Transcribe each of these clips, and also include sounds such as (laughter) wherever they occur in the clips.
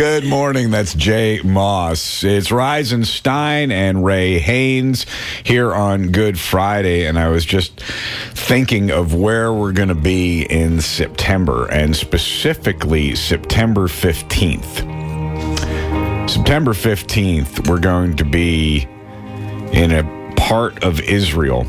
Good morning. That's Jay Moss. It's Reisenstein and Ray Haynes here on Good Friday. And I was just thinking of where we're going to be in September and specifically September 15th. September 15th, we're going to be in a part of Israel,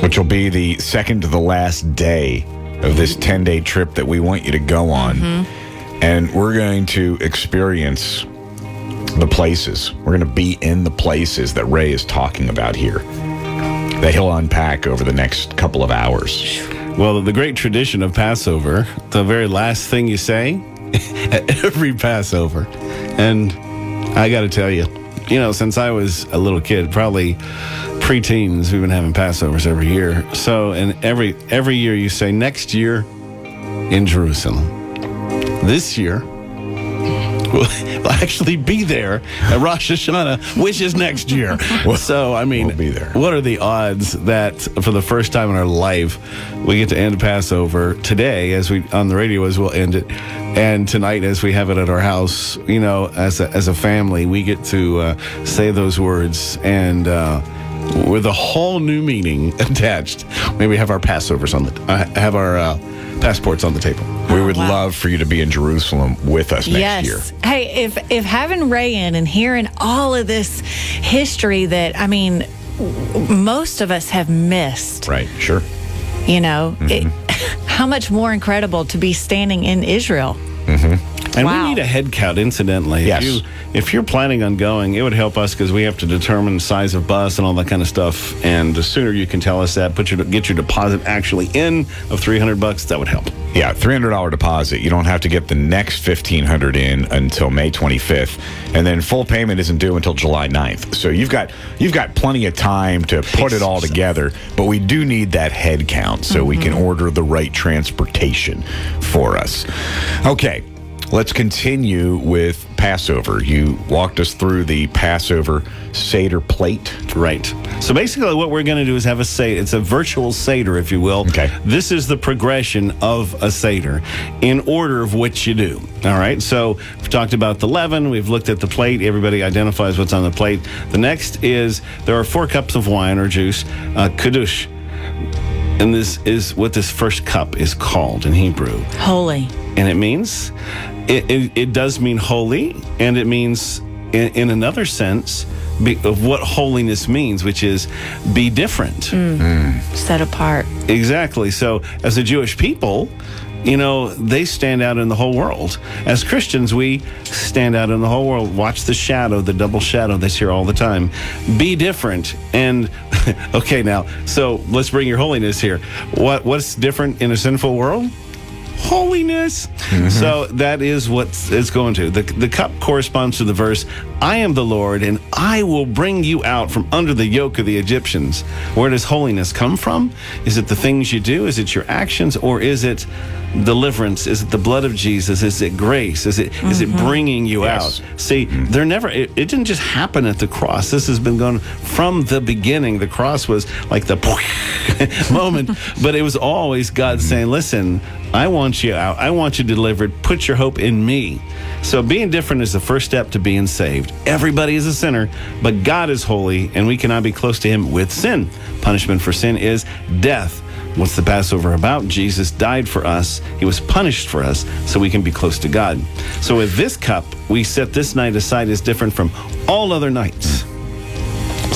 which will be the second to the last day of this 10 day trip that we want you to go on. Mm-hmm. And we're going to experience the places. We're going to be in the places that Ray is talking about here that he'll unpack over the next couple of hours. Well, the great tradition of Passover, the very last thing you say at (laughs) every Passover. And I got to tell you, you know, since I was a little kid, probably preteens, we've been having Passovers every year. So, and every every year you say next year in Jerusalem. This year we'll, (laughs) we'll actually be there at Rosh Hashanah, which is next year. (laughs) so, I mean, We'll what are the odds that for the first time in our life we get to end Passover today as we on the radio as we'll end it and tonight as we have it at our house you know as a, as a family we get to uh, say those words and uh, with a whole new meaning (laughs) attached maybe have our Passovers on the uh, have our uh, passports on the table We would wow. love for you to be in Jerusalem with us next yes. year. Hey, if if having Ray in and hearing all of this history that I mean, most of us have missed. Right, sure. You know, Mm-hmm. (laughs) how much more incredible to be standing in Israel. And Wow. we need a head count, incidentally. Yes. If, you, if you're planning on going, it would help us because we have to determine size of bus and all that kind of stuff. And the sooner you can tell us that, put your get your deposit actually in of 300 bucks, that would help. Yeah, $300 deposit. You don't have to get the next 1500 in until May 25th, and then full payment isn't due until July 9th. So you've got you've got plenty of time to put it all together, but we do need that head count so we can mm-hmm. order the right transportation for us. Okay. Let's continue with Passover. You walked us through the Passover Seder plate. Right. So basically, what we're going to do is have a Seder. It's a virtual Seder, if you will. Okay. This is the progression of a Seder in order of what you do. All right. So we've talked about the leaven. We've looked at the plate. Everybody identifies what's on the plate. The next is there are four cups of wine or juice, uh, Kiddush. And this is what this first cup is called in Hebrew Holy. and it means it, it, it does mean holy and it means in, in another sense be, of what holiness means which is be different. Mm. Mm. Set apart. exactly. So as a jewish people you know they stand out in the whole world. As christians we stand out in the whole world. Watch the shadow the double shadow that's here all the time. Be different and (laughs) okay now so let's bring your holiness here. What what's different in a sinful world holiness. Mm-hmm. So that is what it's going to. The, the cup corresponds to the verse, I am the Lord, and I will bring you out from under the yoke of the Egyptians. Where does holiness come from? Is it the things you do? Is it your actions? Or is it deliverance? Is it the blood of Jesus? Is it grace? Is it is it mm-hmm. bringing you Yes. out? See, mm-hmm. they're never. It, it didn't just happen at the cross. This has been going from the beginning. The cross was like the (laughs) moment, (laughs) but it was always God mm-hmm. saying, "Listen, I want you out. I want you delivered. Put your hope in me." So being different is the first step to being saved. Everybody is a sinner, but God is holy, and we cannot be close to Him with sin. Punishment for sin is death. What's the Passover about? Jesus died for us. He was punished for us so we can be close to God. So with this cup, we set this night aside as different from all other nights.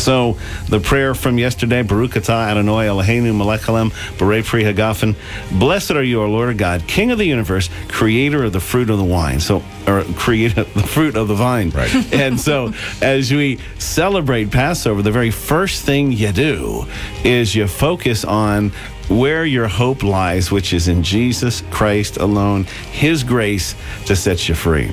So the prayer from yesterday, Baruch atah Adonai Eloheinu melech haolam pri hagafen. Blessed are you, our Lord God, King of the universe, creator of the fruit of the wine. So, or creator the fruit of the vine. Right. (laughs) And so as we celebrate Passover, the very first thing you do is you focus on where your hope lies, which is in Jesus Christ alone, his grace to set you free.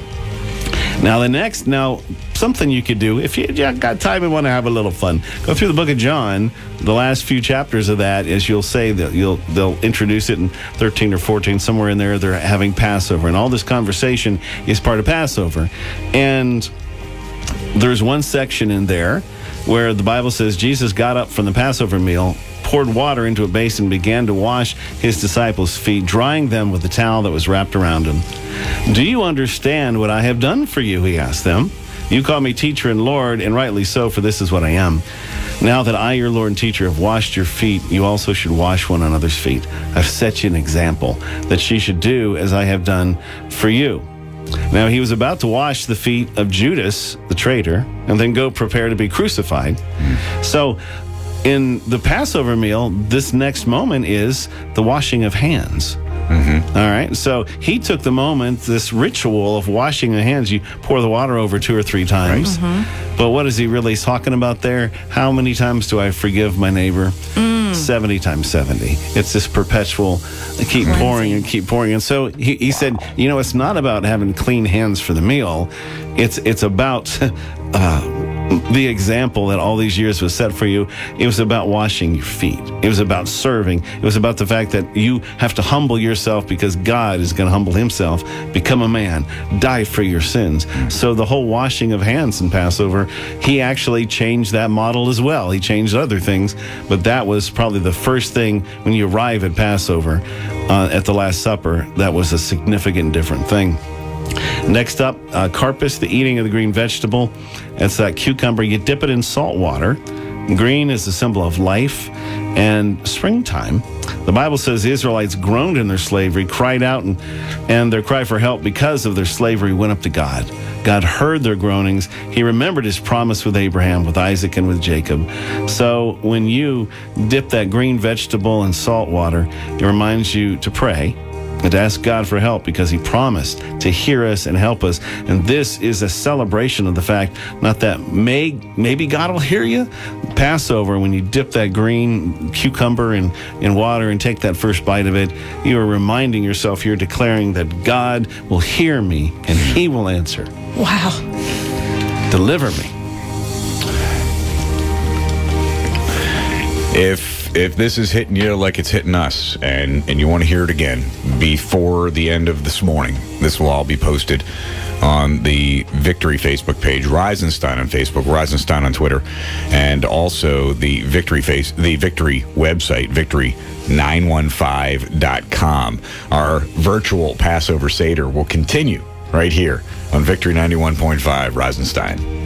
Now, the next, now, something you could do if you got time and want to have a little fun, go through the book of John. The last few chapters of that, as you'll say, that you'll they'll introduce it in 13 or 14, somewhere in there. They're having Passover, and all this conversation is part of Passover. And there's one section in there where the Bible says Jesus got up from the Passover meal, poured water into a basin and began to wash his disciples' feet, drying them with the towel that was wrapped around him. Do you understand what I have done for you? He asked them. You call me teacher and Lord, and rightly so, for this is what I am. Now that I, your Lord and teacher, have washed your feet, you also should wash one another's feet. I've set you an example that she should do as I have done for you. Now he was about to wash the feet of Judas, the traitor, and then go prepare to be crucified. So, in the Passover meal, this next moment is the washing of hands. Mm-hmm. All right. So he took the moment, this ritual of washing the hands. You pour the water over two or three times. Mm-hmm. But what is he really talking about there? How many times do I forgive my neighbor? Mm. 70 times 70. It's this perpetual keep pouring and keep pouring. And so he, he said, you know, it's not about having clean hands for the meal. It's it's about (laughs) uh, the example that all these years was set for you. It was about washing your feet. It was about serving. It was about the fact that you have to humble yourself because God is going to humble himself, become a man, die for your sins. So the whole washing of hands in Passover, he actually changed that model as well. He changed other things, but that was probably the first thing when you arrive at Passover uh, at the Last Supper, that was a significant different thing. Next up, uh, karpas, the eating of the green vegetable. It's that cucumber. You dip it in salt water. Green is the symbol of life and springtime. The Bible says the Israelites groaned in their slavery, cried out, and, and their cry for help because of their slavery went up to God. God heard their groanings. He remembered his promise with Abraham, with Isaac, and with Jacob. So when you dip that green vegetable in salt water, it reminds you to pray and to ask God for help because He promised to hear us and help us. And this is a celebration of the fact, not that may maybe God will hear you. Passover, when you dip that green cucumber in, in water and take that first bite of it, you are reminding yourself, you're declaring that God will hear me and He will answer. Wow. Deliver me. If if this is hitting you like it's hitting us, and and you want to hear it again before the end of this morning, this will all be posted on the Victory Facebook page, Reisenstein on Facebook, Reisenstein on Twitter, and also the Victory face the Victory website, victory915.com. Our virtual Passover Seder will continue right here on Victory 91.5 Reisenstein.